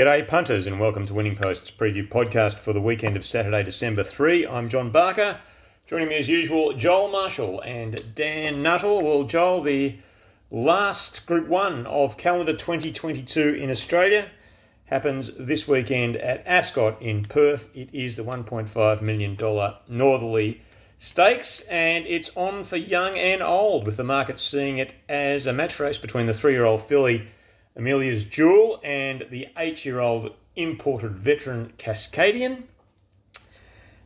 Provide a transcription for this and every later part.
G'day, punters, and welcome to Winning Post's preview podcast for the weekend of Saturday, December 3. I'm John Barker. Joining me as usual, Joel Marshall and Dan Nuttall. Well, Joel, the last Group 1 of calendar 2022 in Australia happens this weekend at Ascot in Perth. It is the $1.5 million Northerly Stakes, and it's on for young and old, with the market seeing it as a match race between the three year old filly Amelia's Jewel and the eight year old imported veteran Cascadian.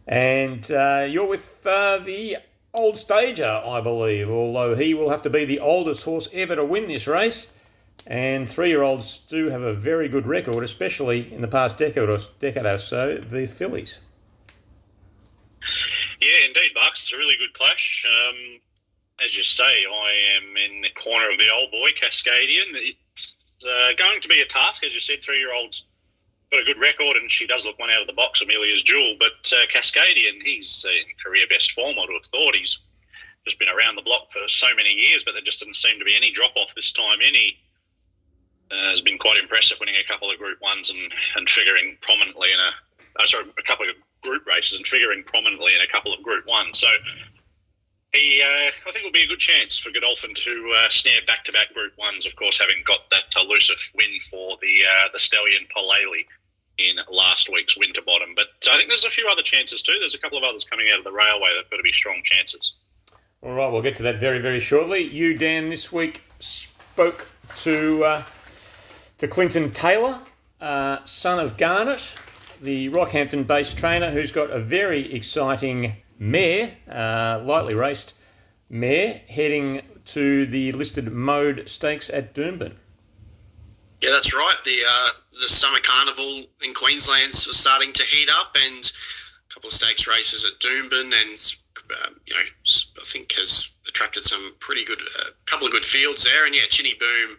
And uh, you're with uh, the old stager, I believe, although he will have to be the oldest horse ever to win this race. And three year olds do have a very good record, especially in the past decade or, decade or so, the fillies. Yeah, indeed, Bucks. It's a really good clash. Um, as you say, I am in the corner of the old boy, Cascadian. It's uh, going to be a task, as you said. Three year olds got a good record, and she does look one out of the box, Amelia's Jewel. But uh, Cascadian, he's in career best form, I'd have thought. He's just been around the block for so many years, but there just didn't seem to be any drop off this time. Any uh, has been quite impressive, winning a couple of Group Ones and, and figuring prominently in a uh, sorry, a couple of group races and figuring prominently in a couple of Group Ones. So he, uh, I think, will be a good chance for Godolphin to uh, snare back-to-back Group Ones. Of course, having got that elusive win for the uh, the stallion Polele in last week's Winterbottom. But I think there's a few other chances too. There's a couple of others coming out of the railway that've got to be strong chances. All right, we'll get to that very, very shortly. You, Dan, this week spoke to uh, to Clinton Taylor, uh, son of Garnet, the Rockhampton based trainer who's got a very exciting mare, uh, lightly raced mare, heading to the listed mode stakes at Doomben. Yeah, that's right. The uh, the summer carnival in Queensland was starting to heat up, and a couple of stakes races at Doomben, and uh, you know, I think has attracted some pretty good, a uh, couple of good fields there. And yeah, Chinny Boom,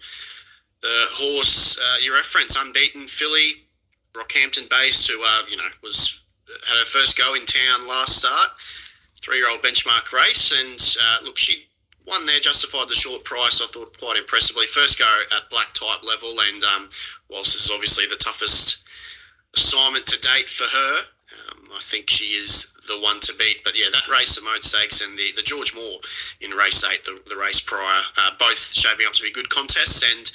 the horse uh, you reference, unbeaten filly, Rockhampton based, who uh, you know was had her first go in town last start, three year old benchmark race, and uh, look, she won there, justified the short price. I thought quite impressively. First go at black type level, and um, whilst this is obviously the toughest assignment to date for her, um, I think she is the one to beat. But yeah, that race, the Mode Stakes, and the, the George Moore in race eight, the, the race prior, uh, both shaping up to be good contests, and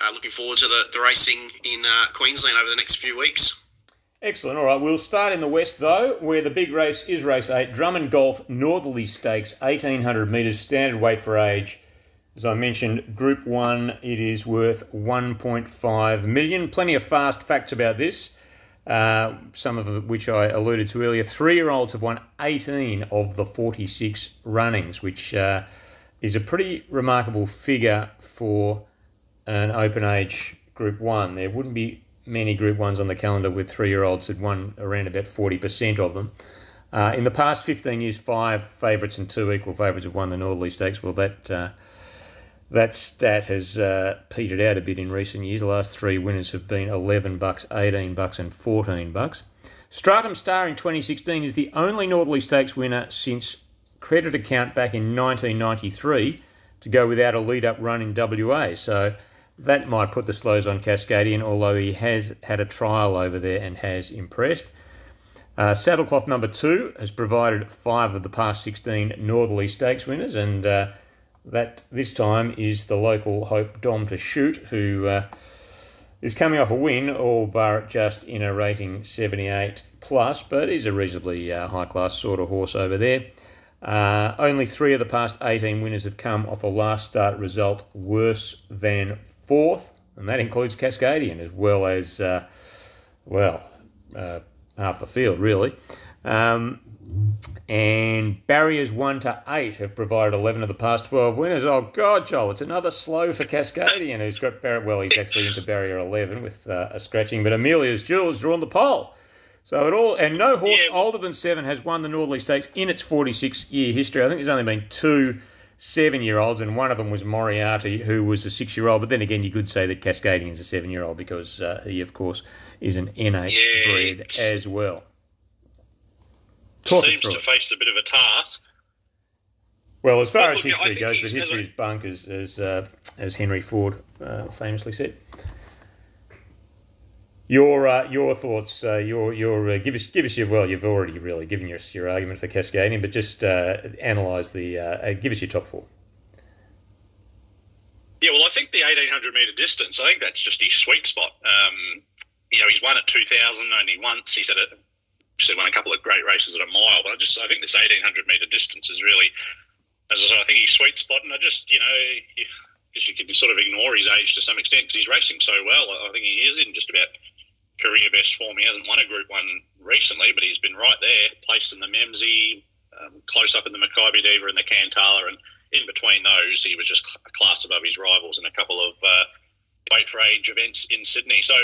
uh, looking forward to the, the racing in uh, Queensland over the next few weeks. Excellent. All right, we'll start in the west though, where the big race is race eight, Drummond Golf Northerly Stakes, 1800 metres, standard weight for age. As I mentioned, Group One, it is worth 1.5 million. Plenty of fast facts about this. Uh, some of which I alluded to earlier. Three year olds have won 18 of the 46 runnings, which uh, is a pretty remarkable figure for an open age Group One. There wouldn't be many Group Ones on the calendar with three year olds that won around about 40% of them. Uh, in the past 15 years, five favourites and two equal favourites have won the Northerly Stakes. Well, that uh, that stat has uh, petered out a bit in recent years. The last three winners have been 11 bucks, 18 bucks, and 14 bucks. Stratum Star in 2016 is the only Northerly Stakes winner since credit account back in 1993 to go without a lead up run in WA. So that might put the slows on Cascadian, although he has had a trial over there and has impressed. Uh, Saddlecloth number two has provided five of the past 16 Northerly Stakes winners, and uh, that this time is the local Hope Dom to shoot, who uh, is coming off a win, all bar just in a rating 78 plus, but is a reasonably uh, high class sort of horse over there. Uh, only three of the past 18 winners have come off a last start result worse than fourth, and that includes Cascadian as well as, uh, well, uh, half the field really. Um, and barriers 1 to 8 have provided 11 of the past 12 winners. Oh, God, Joel, it's another slow for Cascadian, who's got, bar- well, he's actually into barrier 11 with uh, a scratching, but Amelia's Jewel's drawn the pole. So it all, and no horse yeah. older than seven has won the Northerly Stakes in its 46 year history. I think there's only been two seven year olds, and one of them was Moriarty, who was a six year old. But then again, you could say that Cascadian is a seven year old because uh, he, of course, is an NH yeah. bred as well. Talk seems to face a bit of a task. Well, as far as history goes, but history is bunk, as as, uh, as Henry Ford uh, famously said. Your uh, your thoughts, uh, your your uh, give us give us your well, you've already really given us your argument for Cascadian, but just uh, analyse the uh, uh, give us your top four. Yeah, well, I think the 1800 metre distance, I think that's just his sweet spot. Um, you know, he's won at 2000 only once. He's had a, he's won a couple of great races at a mile, but I just I think this 1800 metre distance is really, as I said, I think he's sweet spot, and I just you know. Because you can sort of ignore his age to some extent because he's racing so well. I think he is in just about career best form. He hasn't won a Group One recently, but he's been right there, placed in the Memsie, um, close up in the Makybe Diva and the Cantala, and in between those, he was just a class above his rivals in a couple of uh, weight for age events in Sydney. So,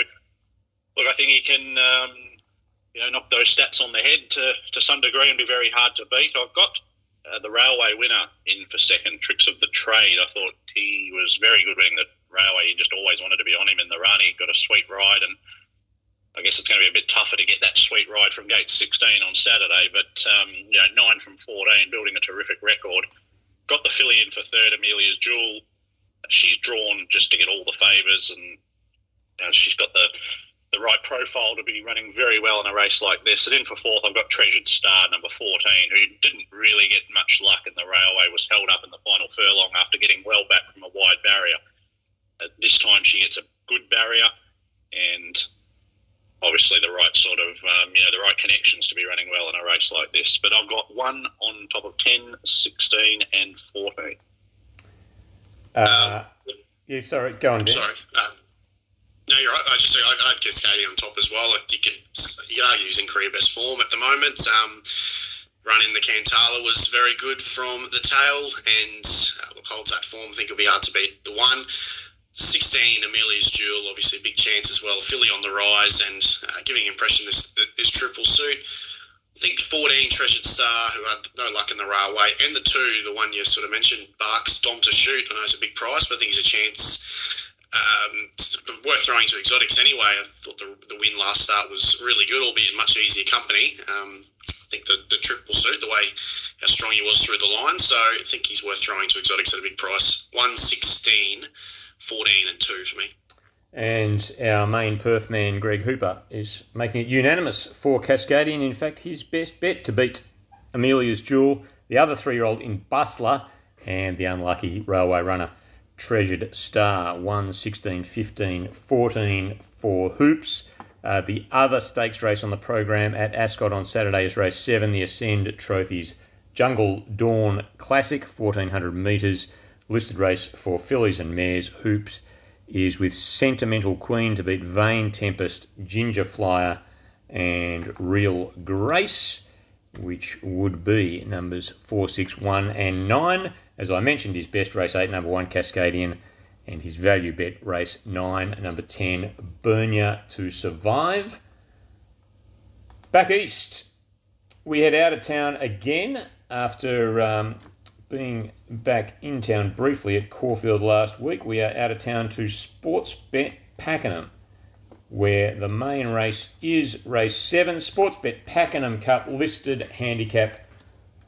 look, I think he can, um, you know, knock those stats on the head to, to some degree and be very hard to beat. I've got uh, the railway winner in for second, Tricks of the Trade. I thought he was very good winning the railway. He just always wanted to be on him in the run. He got a sweet ride and I guess it's going to be a bit tougher to get that sweet ride from gate 16 on Saturday, but um, you know, nine from 14, building a terrific record. Got the filly in for third, Amelia's Jewel. She's drawn just to get all the favours, and you know, she's got the the right profile to be running very well in a race like this. And in for fourth, I've got Treasured Star, number 14, who didn't really get much luck in the railway, was held up in the final furlong after getting well back from a wide barrier. Uh, this time she gets a good barrier, and obviously the right sort of um, you know the right connections to be running well in a race like this. But I've got one on top of 10, 16 and 14. Uh, yeah, sorry, go on, Dan. Sorry. Uh, no, you're right. I just say I, I had Cascadian on top as well. You could you are using career best form at the moment. Um, running the Cantala was very good from the tail, and uh, look, holds that form. I think it'll be hard to beat the one. 16, Amelia's Jewel, obviously a big chance as well. Filly on the rise and uh, giving impression this, this triple suit. I think 14, Treasured Star, who had no luck in the railway, and the two, the one you sort of mentioned, Barks, Dom to shoot. I know it's a big price, but I think he's a chance um, worth throwing to exotics anyway. I thought the, the win last start was really good, albeit much easier company. Um, I think the, the triple suit, the way how strong he was through the line, so I think he's worth throwing to exotics at a big price. 116. 14 and 2 for me. And our main Perth man, Greg Hooper, is making it unanimous for Cascadian. In fact, his best bet to beat Amelia's Jewel, the other three year old in Bustler, and the unlucky railway runner, Treasured Star. 1, 16, 15, 14 for Hoops. Uh, the other stakes race on the program at Ascot on Saturday is race 7, the Ascend Trophies Jungle Dawn Classic, 1400 metres listed race for fillies and mares hoops is with Sentimental Queen to beat Vain Tempest, Ginger Flyer, and Real Grace, which would be numbers 4, 6, 1, and 9. As I mentioned, his best race 8, number 1, Cascadian, and his value bet race 9, number 10, Bernia to Survive. Back east, we head out of town again after um, being back in town briefly at Caulfield last week, we are out of town to Sportsbet Pakenham, where the main race is race seven, Sportsbet Pakenham Cup listed handicap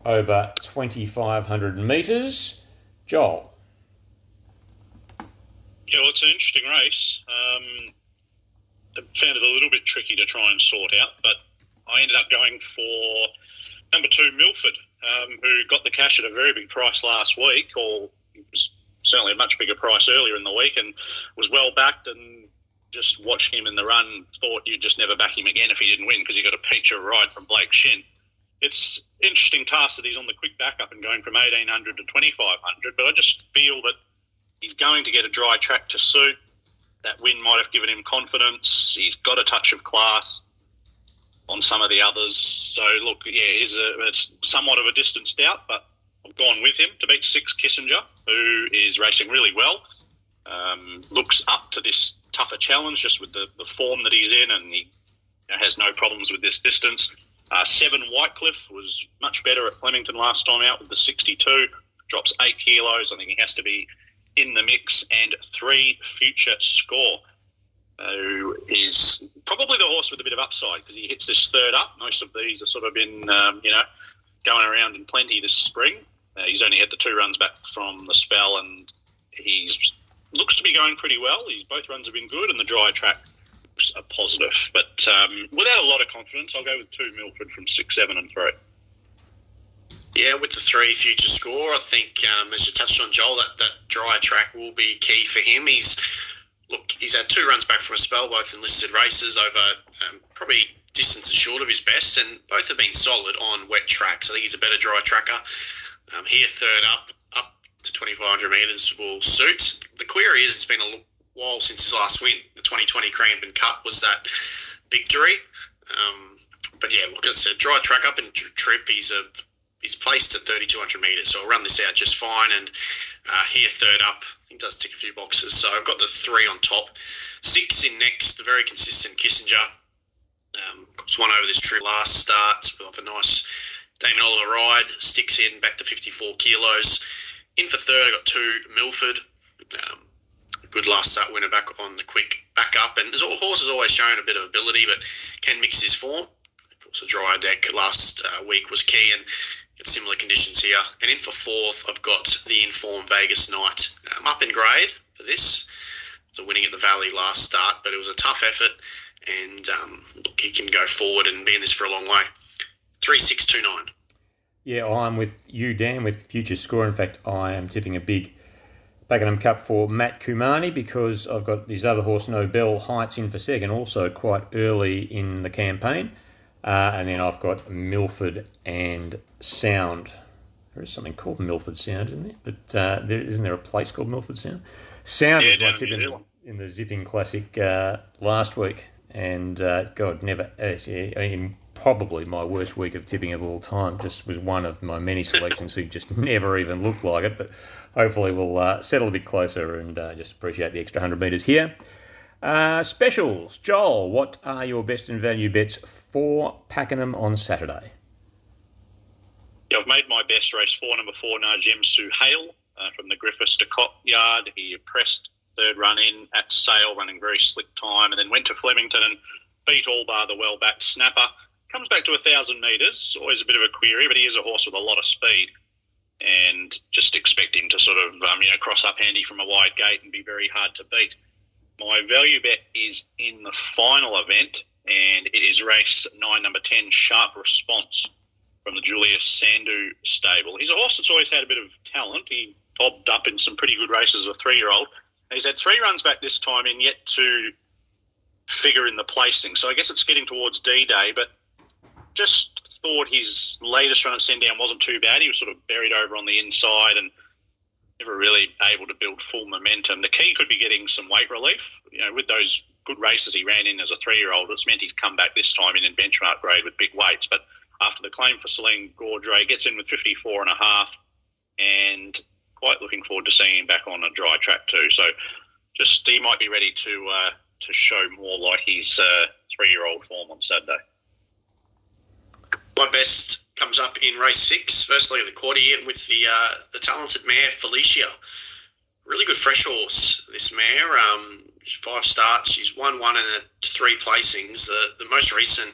over 2,500 metres. Joel. Yeah, well, it's an interesting race. Um, I found it a little bit tricky to try and sort out, but I ended up going for number two, Milford um, who got the cash at a very big price last week, or certainly a much bigger price earlier in the week, and was well backed. And just watching him in the run, thought you'd just never back him again if he didn't win because he got a picture ride from Blake Shinn. It's interesting task that he's on the quick backup and going from 1800 to 2500, but I just feel that he's going to get a dry track to suit. That win might have given him confidence. He's got a touch of class on some of the others. So look, yeah, it's, a, it's somewhat of a distance doubt, but I've gone with him to beat Six Kissinger, who is racing really well. Um, looks up to this tougher challenge just with the, the form that he's in, and he you know, has no problems with this distance. Uh, seven Whitecliffe was much better at Flemington last time out with the 62, drops eight kilos. I think he has to be in the mix, and three future score who is probably the horse with a bit of upside because he hits this third up. Most of these have sort of been, um, you know, going around in plenty this spring. Uh, he's only had the two runs back from the spell, and he's looks to be going pretty well. His both runs have been good, and the dry track looks a positive. But um, without a lot of confidence, I'll go with two Milford from six, seven, and three. Yeah, with the three future score, I think um, as you touched on, Joel, that, that dry track will be key for him. He's look, he's had two runs back from a spell, both in listed races over um, probably distances short of his best, and both have been solid on wet tracks. I think he's a better dry tracker. Um, here, third up, up to 2,500 metres will suit. The query is it's been a while since his last win. The 2020 Cranbourne Cup was that victory. Um, but yeah, look, it's a dry track up and trip, he's a he's placed at 3,200 metres, so I'll run this out just fine. And uh, here, third up, he does tick a few boxes. So I've got the three on top. Six in next, the very consistent Kissinger. Um, one over this trip last start with a nice Damien Oliver ride. Sticks in back to 54 kilos. In for third, I got two Milford. Um, good last start winner back on the quick back up. And the horse has always shown a bit of ability, but can mix his form. Of course, a dry deck last uh, week was key, and similar conditions here. And in for fourth, I've got the Inform Vegas Knight. I'm up in grade for this. The winning at the Valley last start, but it was a tough effort, and um, look, he can go forward and be in this for a long way. Three six two nine. Yeah, I'm with you, Dan, with future score. In fact, I am tipping a big Pakenham Cup for Matt Cumani because I've got his other horse, Nobel Heights, in for second, also quite early in the campaign. Uh, and then I've got Milford and Sound. There is something called Milford Sound, isn't there? But uh, there isn't there a place called Milford Sound? Sound yeah, is my tip in, in, the Zipping Classic uh, last week, and uh, God, never. Uh, in probably my worst week of tipping of all time. Just was one of my many selections who just never even looked like it. But hopefully we'll uh, settle a bit closer and uh, just appreciate the extra hundred metres here. Uh, specials, Joel. What are your best and value bets for Pakenham on Saturday? Yeah, I've made my best race four, number four, Najem Suhail uh, from the Griffiths to Cot Yard. He pressed third run in at Sale, running very slick time, and then went to Flemington and beat all bar the well backed snapper. Comes back to a thousand metres, always a bit of a query, but he is a horse with a lot of speed. And just expect him to sort of, um, you know, cross up handy from a wide gate and be very hard to beat. My value bet is in the final event, and it is race nine, number 10, Sharp Response from the Julius Sandu stable. He's a horse that's always had a bit of talent. He bobbed up in some pretty good races as a three year old. He's had three runs back this time and yet to figure in the placing. So I guess it's getting towards D Day, but just thought his latest run at Sandown wasn't too bad. He was sort of buried over on the inside and never really able to build full momentum. The key could be getting some weight relief. You know, with those good races he ran in as a three-year-old, it's meant he's come back this time in in benchmark grade with big weights. But after the claim for Celine Gaudray, gets in with 54 and a half, and quite looking forward to seeing him back on a dry track too. So, just he might be ready to uh, to show more like his uh, three-year-old form on Saturday. My best comes up in race six, firstly the quarter with the uh, the talented mare Felicia. Really good fresh horse, this mare. Um, five starts. She's won one the three placings. The, the most recent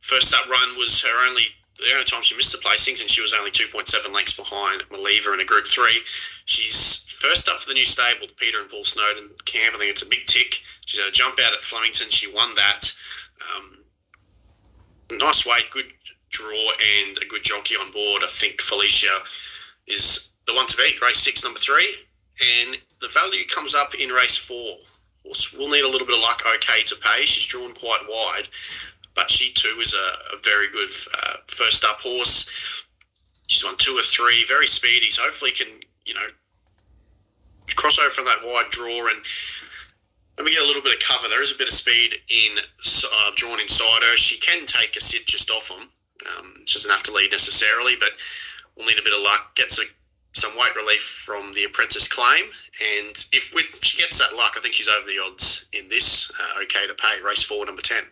first up run was her only the only time she missed the placings, and she was only 2.7 lengths behind Maliva in a Group Three. She's first up for the new stable, Peter and Paul Snowden camp. I think it's a big tick. She's had a jump out at Flemington. She won that. Um, nice weight, good draw and a good jockey on board, I think Felicia is the one to beat. Race six, number three, and the value comes up in race four. We'll need a little bit of luck, okay, to pay. She's drawn quite wide, but she too is a, a very good uh, first up horse. She's on two or three, very speedy. So hopefully can you know cross over from that wide draw and and we get a little bit of cover. There is a bit of speed in uh, drawn inside her. She can take a sit just off them, um, she doesn't have to lead necessarily, but we'll need a bit of luck. Gets a, some weight relief from the apprentice claim, and if with she gets that luck, I think she's over the odds in this. Uh, okay to pay. Race four, number ten.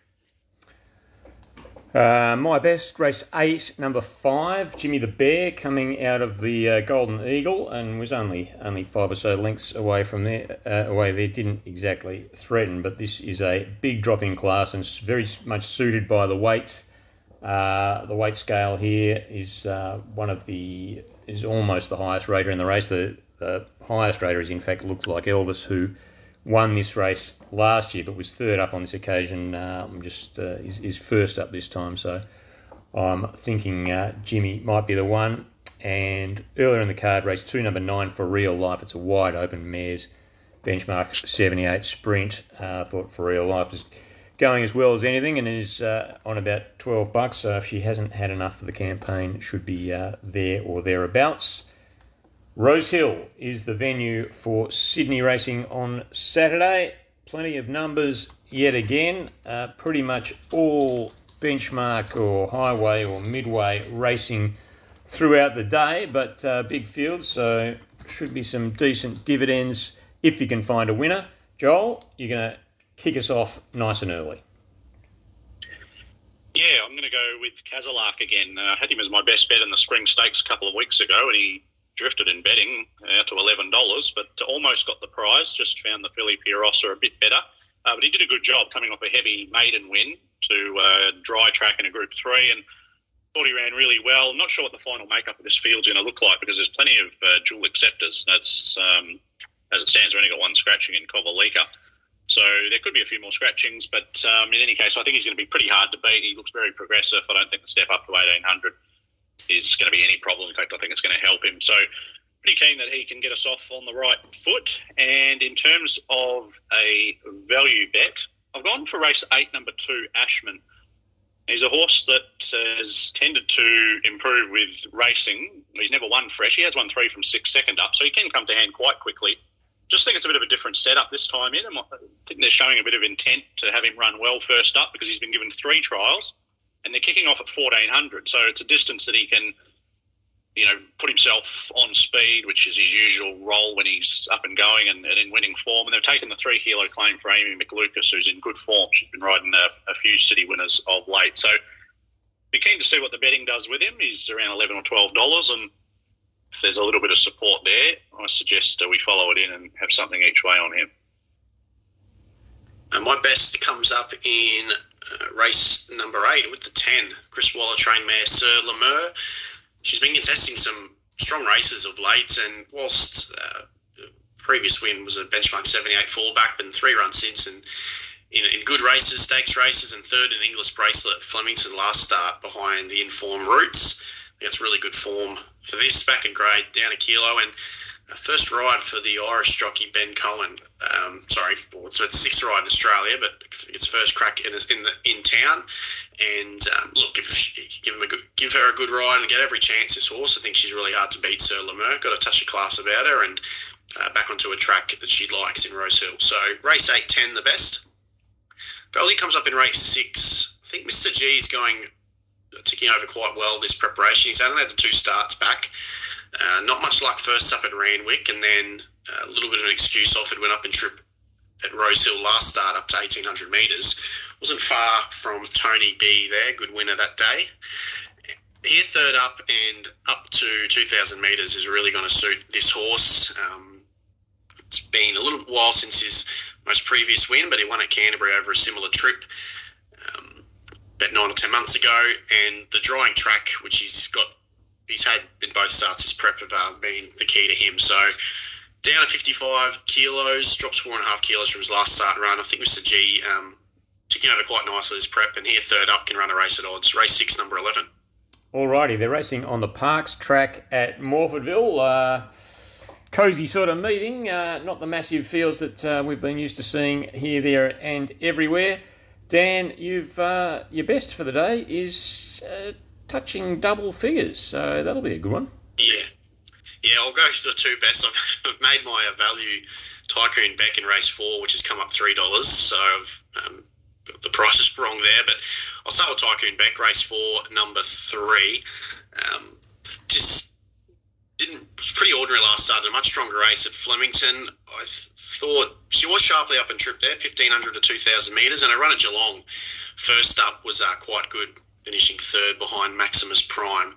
Uh, my best race eight, number five, Jimmy the Bear, coming out of the uh, Golden Eagle, and was only only five or so lengths away from there. Uh, away there, didn't exactly threaten, but this is a big drop in class and very much suited by the weights uh, the weight scale here is uh, one of the is almost the highest rater in the race. The, the highest rater is in fact looks like Elvis, who won this race last year, but was third up on this occasion. Um, just uh, is, first up this time, so I'm thinking uh, Jimmy might be the one. And earlier in the card, race two, number nine for real life. It's a wide open mares benchmark 78 sprint. Uh, thought for real life is going as well as anything and is uh, on about 12 bucks. So if she hasn't had enough for the campaign, should be uh, there or thereabouts. Rosehill is the venue for Sydney racing on Saturday. Plenty of numbers yet again. Uh, pretty much all benchmark or highway or midway racing throughout the day, but uh, big fields, so should be some decent dividends if you can find a winner. Joel, you're going to kick us off nice and early. Yeah, I'm going to go with Kazalak again. Uh, I had him as my best bet in the Spring Stakes a couple of weeks ago, and he drifted in betting out to eleven dollars, but almost got the prize. Just found the Filly Pierosa a bit better, uh, but he did a good job coming off a heavy maiden win to uh, dry track in a Group Three, and thought he ran really well. Not sure what the final makeup of this field's going to look like because there's plenty of uh, dual acceptors. That's um, as it stands, we only got one scratching in Kovalica. So there could be a few more scratchings, but um, in any case, I think he's going to be pretty hard to beat. He looks very progressive. I don't think the step up to 1800 is going to be any problem. In fact, I think it's going to help him. So pretty keen that he can get us off on the right foot. And in terms of a value bet, I've gone for race eight, number two, Ashman. He's a horse that has tended to improve with racing. He's never won fresh. He has won three from six second up, so he can come to hand quite quickly. Just think it's a bit of a different setup this time in. I think they're showing a bit of intent to have him run well first up because he's been given three trials and they're kicking off at 1400. So it's a distance that he can, you know, put himself on speed, which is his usual role when he's up and going and, and in winning form. And they've taken the three kilo claim for Amy McLucas, who's in good form. She's been riding a, a few city winners of late. So be keen to see what the betting does with him. He's around 11 or $12. And if there's a little bit of support there, I suggest uh, we follow it in and have something each way on him. And my best comes up in uh, race number eight with the 10, Chris Waller trained mare Sir Lemur. She's been contesting some strong races of late, and whilst uh, previous win was a benchmark 78 fallback, been three runs since, and in, in, good races, stakes races, and third in English bracelet Flemington last start behind the informed Roots. That's really good form for this back in grade down a kilo and first ride for the Irish jockey Ben Coen. Um, sorry, well, it's its sixth ride in Australia, but it's first crack in in, the, in town. And um, look, if give him a good, give her a good ride and get every chance this horse, I think she's really hard to beat. Sir Lemur got a touch of class about her and uh, back onto a track that she likes in Rosehill. So race eight ten the best. Value comes up in race six. I think Mr G is going ticking over quite well this preparation. He's only had the two starts back. Uh, not much luck first up at Randwick, and then a little bit of an excuse offered went up and trip at Rosehill last start up to 1800 metres. Wasn't far from Tony B there, good winner that day. Here, third up and up to 2,000 metres is really going to suit this horse. Um, it's been a little while since his most previous win, but he won at Canterbury over a similar trip um, about nine or ten months ago. And the drying track, which he's got he's had in both starts his prep have uh, been the key to him. So down to 55 kilos, drops four and a half kilos from his last start run. I think Mr. G um, ticking over quite nicely his prep, and here third up can run a race at odds. Race six, number 11. Alrighty, they're racing on the Parks track at Morphettville. Uh, cozy sort of meeting, uh, not the massive fields that uh, we've been used to seeing here, there, and everywhere. Dan, you've uh, your best for the day is uh, touching double figures, so that'll be a good one. Yeah, yeah, I'll go to the two best. I've, made my value Tycoon Beck in race four, which has come up three dollars. So I've um, got the prices wrong there, but I'll start with Tycoon Beck, race four, number three. Um, just didn't pretty ordinary last start. A much stronger race at Flemington. I th- thought she was sharply up and trip there, fifteen hundred to two thousand meters, and a run at Geelong first up was uh, quite good finishing third behind Maximus Prime.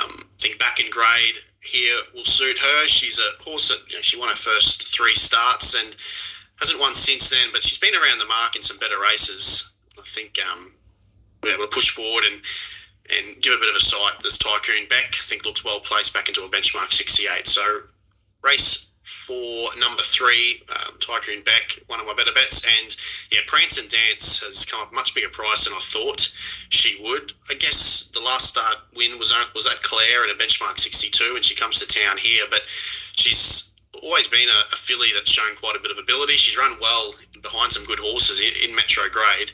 Um, I think back in grade here will suit her. She's a horse that you know, she won her first three starts and hasn't won since then, but she's been around the mark in some better races. I think um, we're able to push forward and and give a bit of a sight. This Tycoon Beck, I think, looks well placed back into a benchmark 68. So race four, number three, um, Tycoon Beck, one of my better bets. And yeah, Prance and Dance has come up much bigger price than I thought she would. I guess the last start win was was at Clare at a benchmark 62, and she comes to town here. But she's always been a, a filly that's shown quite a bit of ability. She's run well behind some good horses in, in Metro Grade.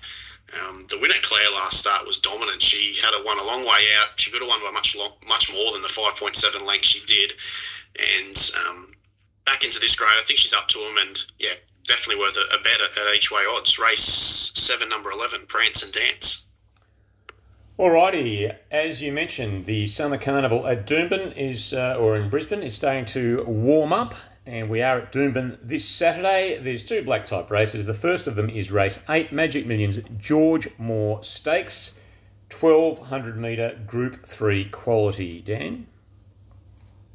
Um, the win at Clare last start was dominant. She had a won a long way out. She could have won by much long, much more than the 5.7 length she did. And um, back into this grade, I think she's up to them. And yeah, definitely worth a, a bet at, at each way odds. Race seven, number 11, Prance and Dance. Alrighty, as you mentioned, the summer carnival at Doomben is, uh, or in Brisbane, is starting to warm up, and we are at Doomben this Saturday. There's two black type races. The first of them is race eight, Magic Millions George Moore Stakes, 1200 metre Group Three quality. Dan,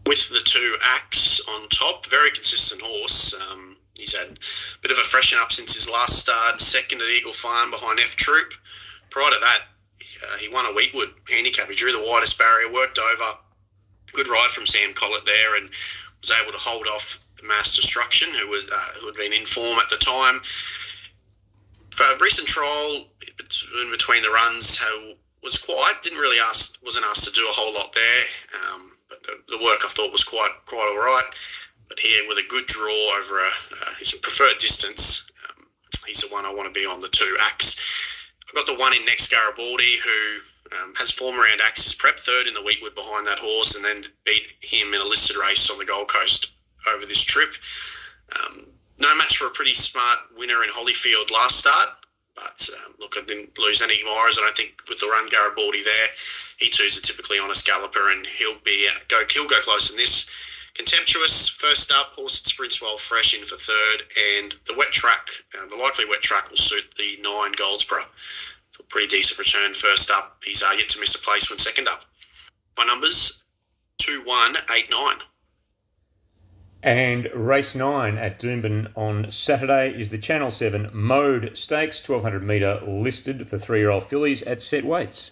with the two acts on top, very consistent horse. Um, he's had a bit of a freshen up since his last start, second at Eagle Farm behind F Troop. Prior to that, uh, he won a Wheatwood handicap. He drew the widest barrier, worked over. Good ride from Sam Collett there, and was able to hold off Mass Destruction, who was uh, who had been in form at the time. For a recent trial in between the runs, was quiet. Didn't really ask, wasn't asked to do a whole lot there. Um, the, work I thought was quite quite all right. But here with a good draw over a, uh, his preferred distance, um, he's the one I want to be on the two acts. I've got the one in next Garibaldi who um, has form around Axis Prep, third in the Wheatwood behind that horse, and then beat him in a listed race on the Gold Coast over this trip. Um, no match for a pretty smart winner in Holyfield last start, but um, look, I didn't lose any admirers. I don't think with the run Garibaldi there, he too's a typically honest galloper, and he'll be uh, go he'll go close in this. Contemptuous, first up, horse that sprints well, fresh in for third, and the wet track, uh, the likely wet track will suit the nine Goldsborough. So pretty decent return first up. He's uh, yet to miss a place when second up. My numbers, 2 1 8 9. And race nine at Doomben on Saturday is the Channel 7 Mode Stakes, 1200 metre listed for three year old fillies at set weights.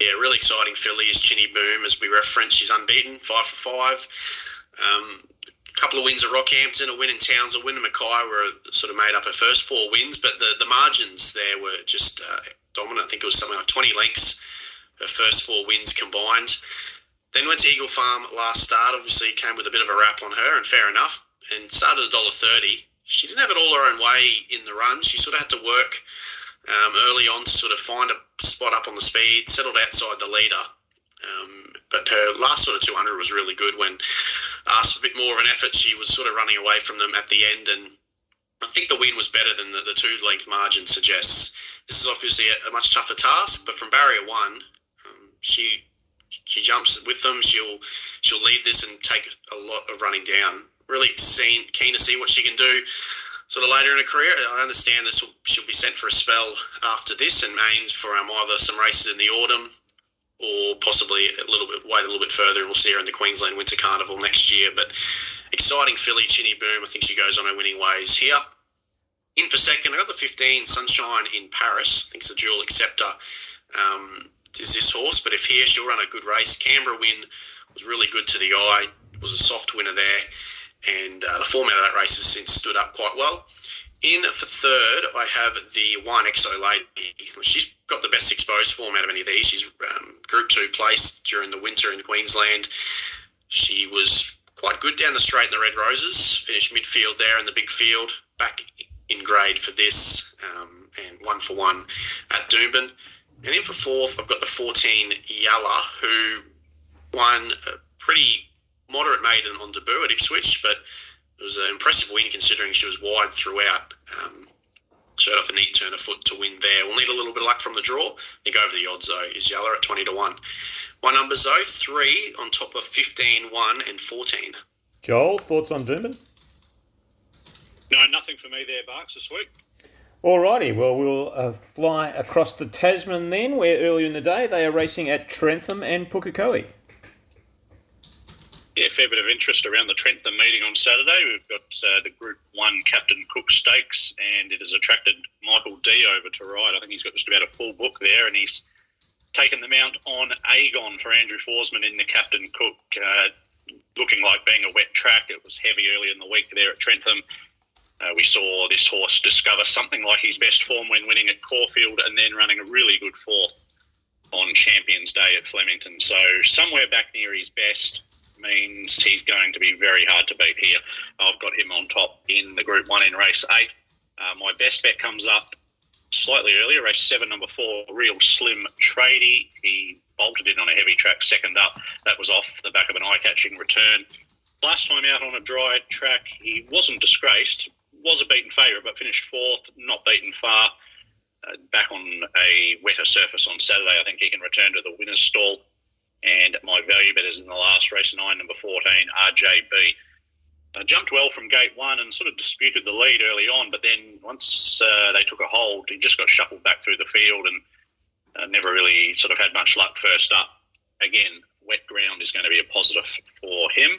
Yeah, really exciting filly is Chinny Boom, as we referenced. She's unbeaten, five for five. Um, a couple of wins at Rockhampton, a win in Townsville, a win in Mackay were sort of made up her first four wins, but the, the margins there were just uh, dominant. I think it was something like 20 lengths, her first four wins combined. Then went to Eagle Farm last start. Obviously, came with a bit of a rap on her, and fair enough. And started a dollar thirty. She didn't have it all her own way in the run. She sort of had to work um, early on to sort of find a spot up on the speed, settled outside the leader. Um, but her last sort of 200 was really good. When asked for a bit more of an effort, she was sort of running away from them at the end. And I think the win was better than the, the two length margin suggests. This is obviously a, a, much tougher task, but from barrier one, um, she she jumps with them. She'll she'll lead this and take a lot of running down. Really keen, keen to see what she can do sort of later in her career. I understand this will, she'll be sent for a spell after this and aimed for um, either some races in the autumn or possibly a little bit wait a little bit further and we'll see her in the Queensland Winter Carnival next year. But exciting filly, Chinny Boom. I think she goes on her winning ways here. In for second, I got the 15 Sunshine in Paris. I think it's a dual acceptor. Um, is this horse, but if here she'll run a good race. Canberra win was really good to the eye. It was a soft winner there and uh, the format of that race has since stood up quite well. In for third, I have the One Exo Lady. She's got the best exposed form out of any of these. She's um, Group 2 place during the winter in Queensland. She was quite good down the straight in the Red Roses, finished midfield there in the big field, back in grade for this, um, and one for one at Doomben. And in for fourth, I've got the 14 Yalla, who won a pretty moderate maiden on debut at Ipswich, but it was an impressive win considering she was wide throughout. Um, showed off a neat turn of foot to win there. We'll need a little bit of luck from the draw. I think over the odds though is Yeller at twenty to one. My numbers though three on top of 15, 1 and fourteen. Joel, thoughts on Doomben? No, nothing for me there, Barks, this week. Alrighty, well, we'll uh, fly across the Tasman then, where earlier in the day they are racing at Trentham and Pukekohe yeah, fair bit of interest around the Trentham meeting on Saturday. We've got uh, the Group 1 Captain Cook Stakes, and it has attracted Michael Dee over to ride. I think he's got just about a full book there, and he's taken the mount on Aegon for Andrew Forsman in the Captain Cook. Uh, looking like being a wet track. It was heavy early in the week there at Trentham. Uh, we saw this horse discover something like his best form when winning at Caulfield and then running a really good fourth on Champions Day at Flemington. So somewhere back near his best means he's going to be very hard to beat here. I've got him on top in the Group 1 in race 8. Uh, my best bet comes up slightly earlier, race 7, number 4, Real Slim Trady. He bolted in on a heavy track second up. That was off the back of an eye-catching return. Last time out on a dry track, he wasn't disgraced, was a beaten favourite, but finished fourth, not beaten far. Uh, back on a wetter surface on Saturday, I think he can return to the winner's stall. And my value bet is in the last race, nine, number 14, RJB. Uh, jumped well from gate one and sort of disputed the lead early on, but then once uh, they took a hold, he just got shuffled back through the field and uh, never really sort of had much luck first up. Again, wet ground is going to be a positive for him.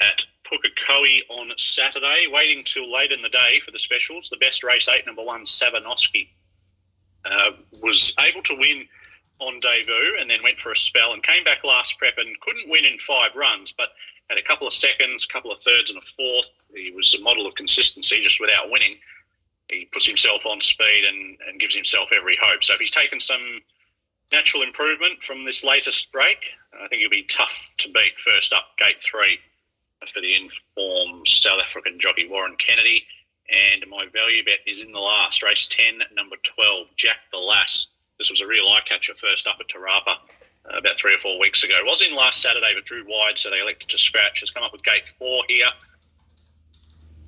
At Pukekohe on Saturday, waiting till late in the day for the specials. The best race eight, number one, Savanoski, uh, was able to win on debut and then went for a spell and came back last prep and couldn't win in five runs, but had a couple of seconds, a couple of thirds, and a fourth. He was a model of consistency just without winning. He puts himself on speed and, and gives himself every hope. So if he's taken some natural improvement from this latest break, I think he'll be tough to beat. First up, gate three for the informed South African jockey Warren Kennedy. And my value bet is in the last, race 10, number 12, Jack the Lass. This was a real eye catcher first up at Te Rapa uh, about three or four weeks ago. It was in last Saturday, but drew wide, so they elected to scratch. Has come up with gate four here.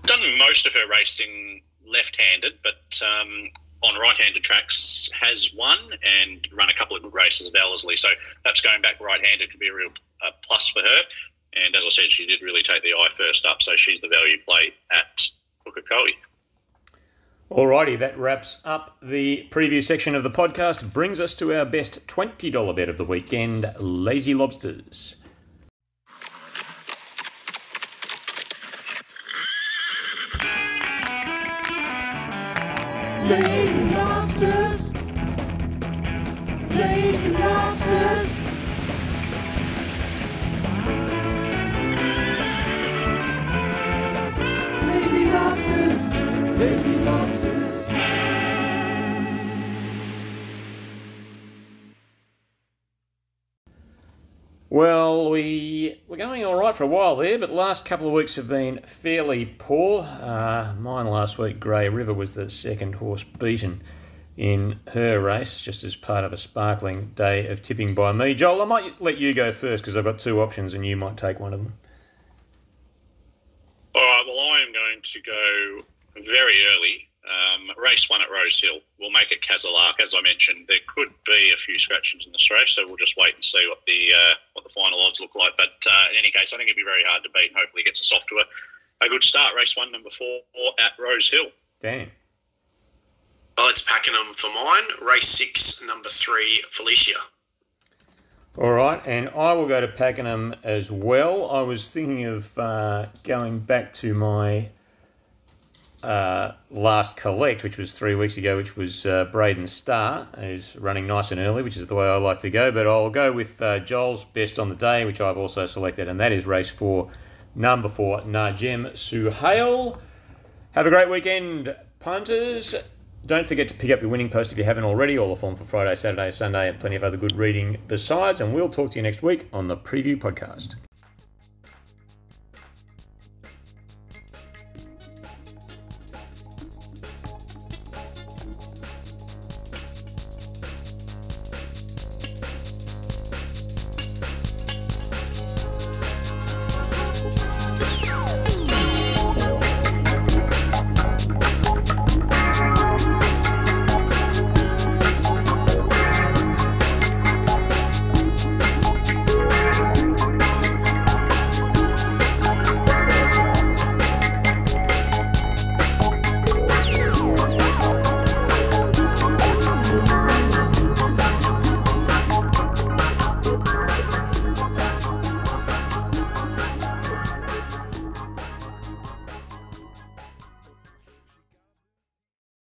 Done most of her racing left-handed, but um, on right-handed tracks has won and run a couple of good races at Ellerslie. So perhaps going back right-handed could be a real uh, plus for her. And as I said, she did really take the eye first up, so she's the value play at Pukekohe. Alrighty, that wraps up the preview section of the podcast. Brings us to our best $20 bet of the weekend Lazy Lobsters. Lazy right for a while there, but last couple of weeks have been fairly poor. Uh, mine last week, Grey River, was the second horse beaten in her race, just as part of a sparkling day of tipping by me. Joel, I might let you go first because I've got two options, and you might take one of them. All right, well, I am going to go very early. Um, race one at Rosehill. We'll make it Kazalark. As I mentioned, there could be a few scratches in this race, so we'll just wait and see what the uh, what the final odds look like. But uh, in any case, I think it'd be very hard to beat, and hopefully gets us off to a, a good start. Race one, number four at Rosehill. Damn. Dan. Well, it's Pakenham for mine. Race six, number three, Felicia. All right, and I will go to Pakenham as well. I was thinking of uh, going back to my uh, last collect, which was three weeks ago, which was uh, Braden Star, who's running nice and early, which is the way I like to go. But I'll go with uh, Joel's best on the day, which I've also selected, and that is race four, number four, Najem Suhail. Have a great weekend, punters. Don't forget to pick up your winning post if you haven't already. All the form for Friday, Saturday, Sunday, and plenty of other good reading besides. And we'll talk to you next week on the Preview Podcast.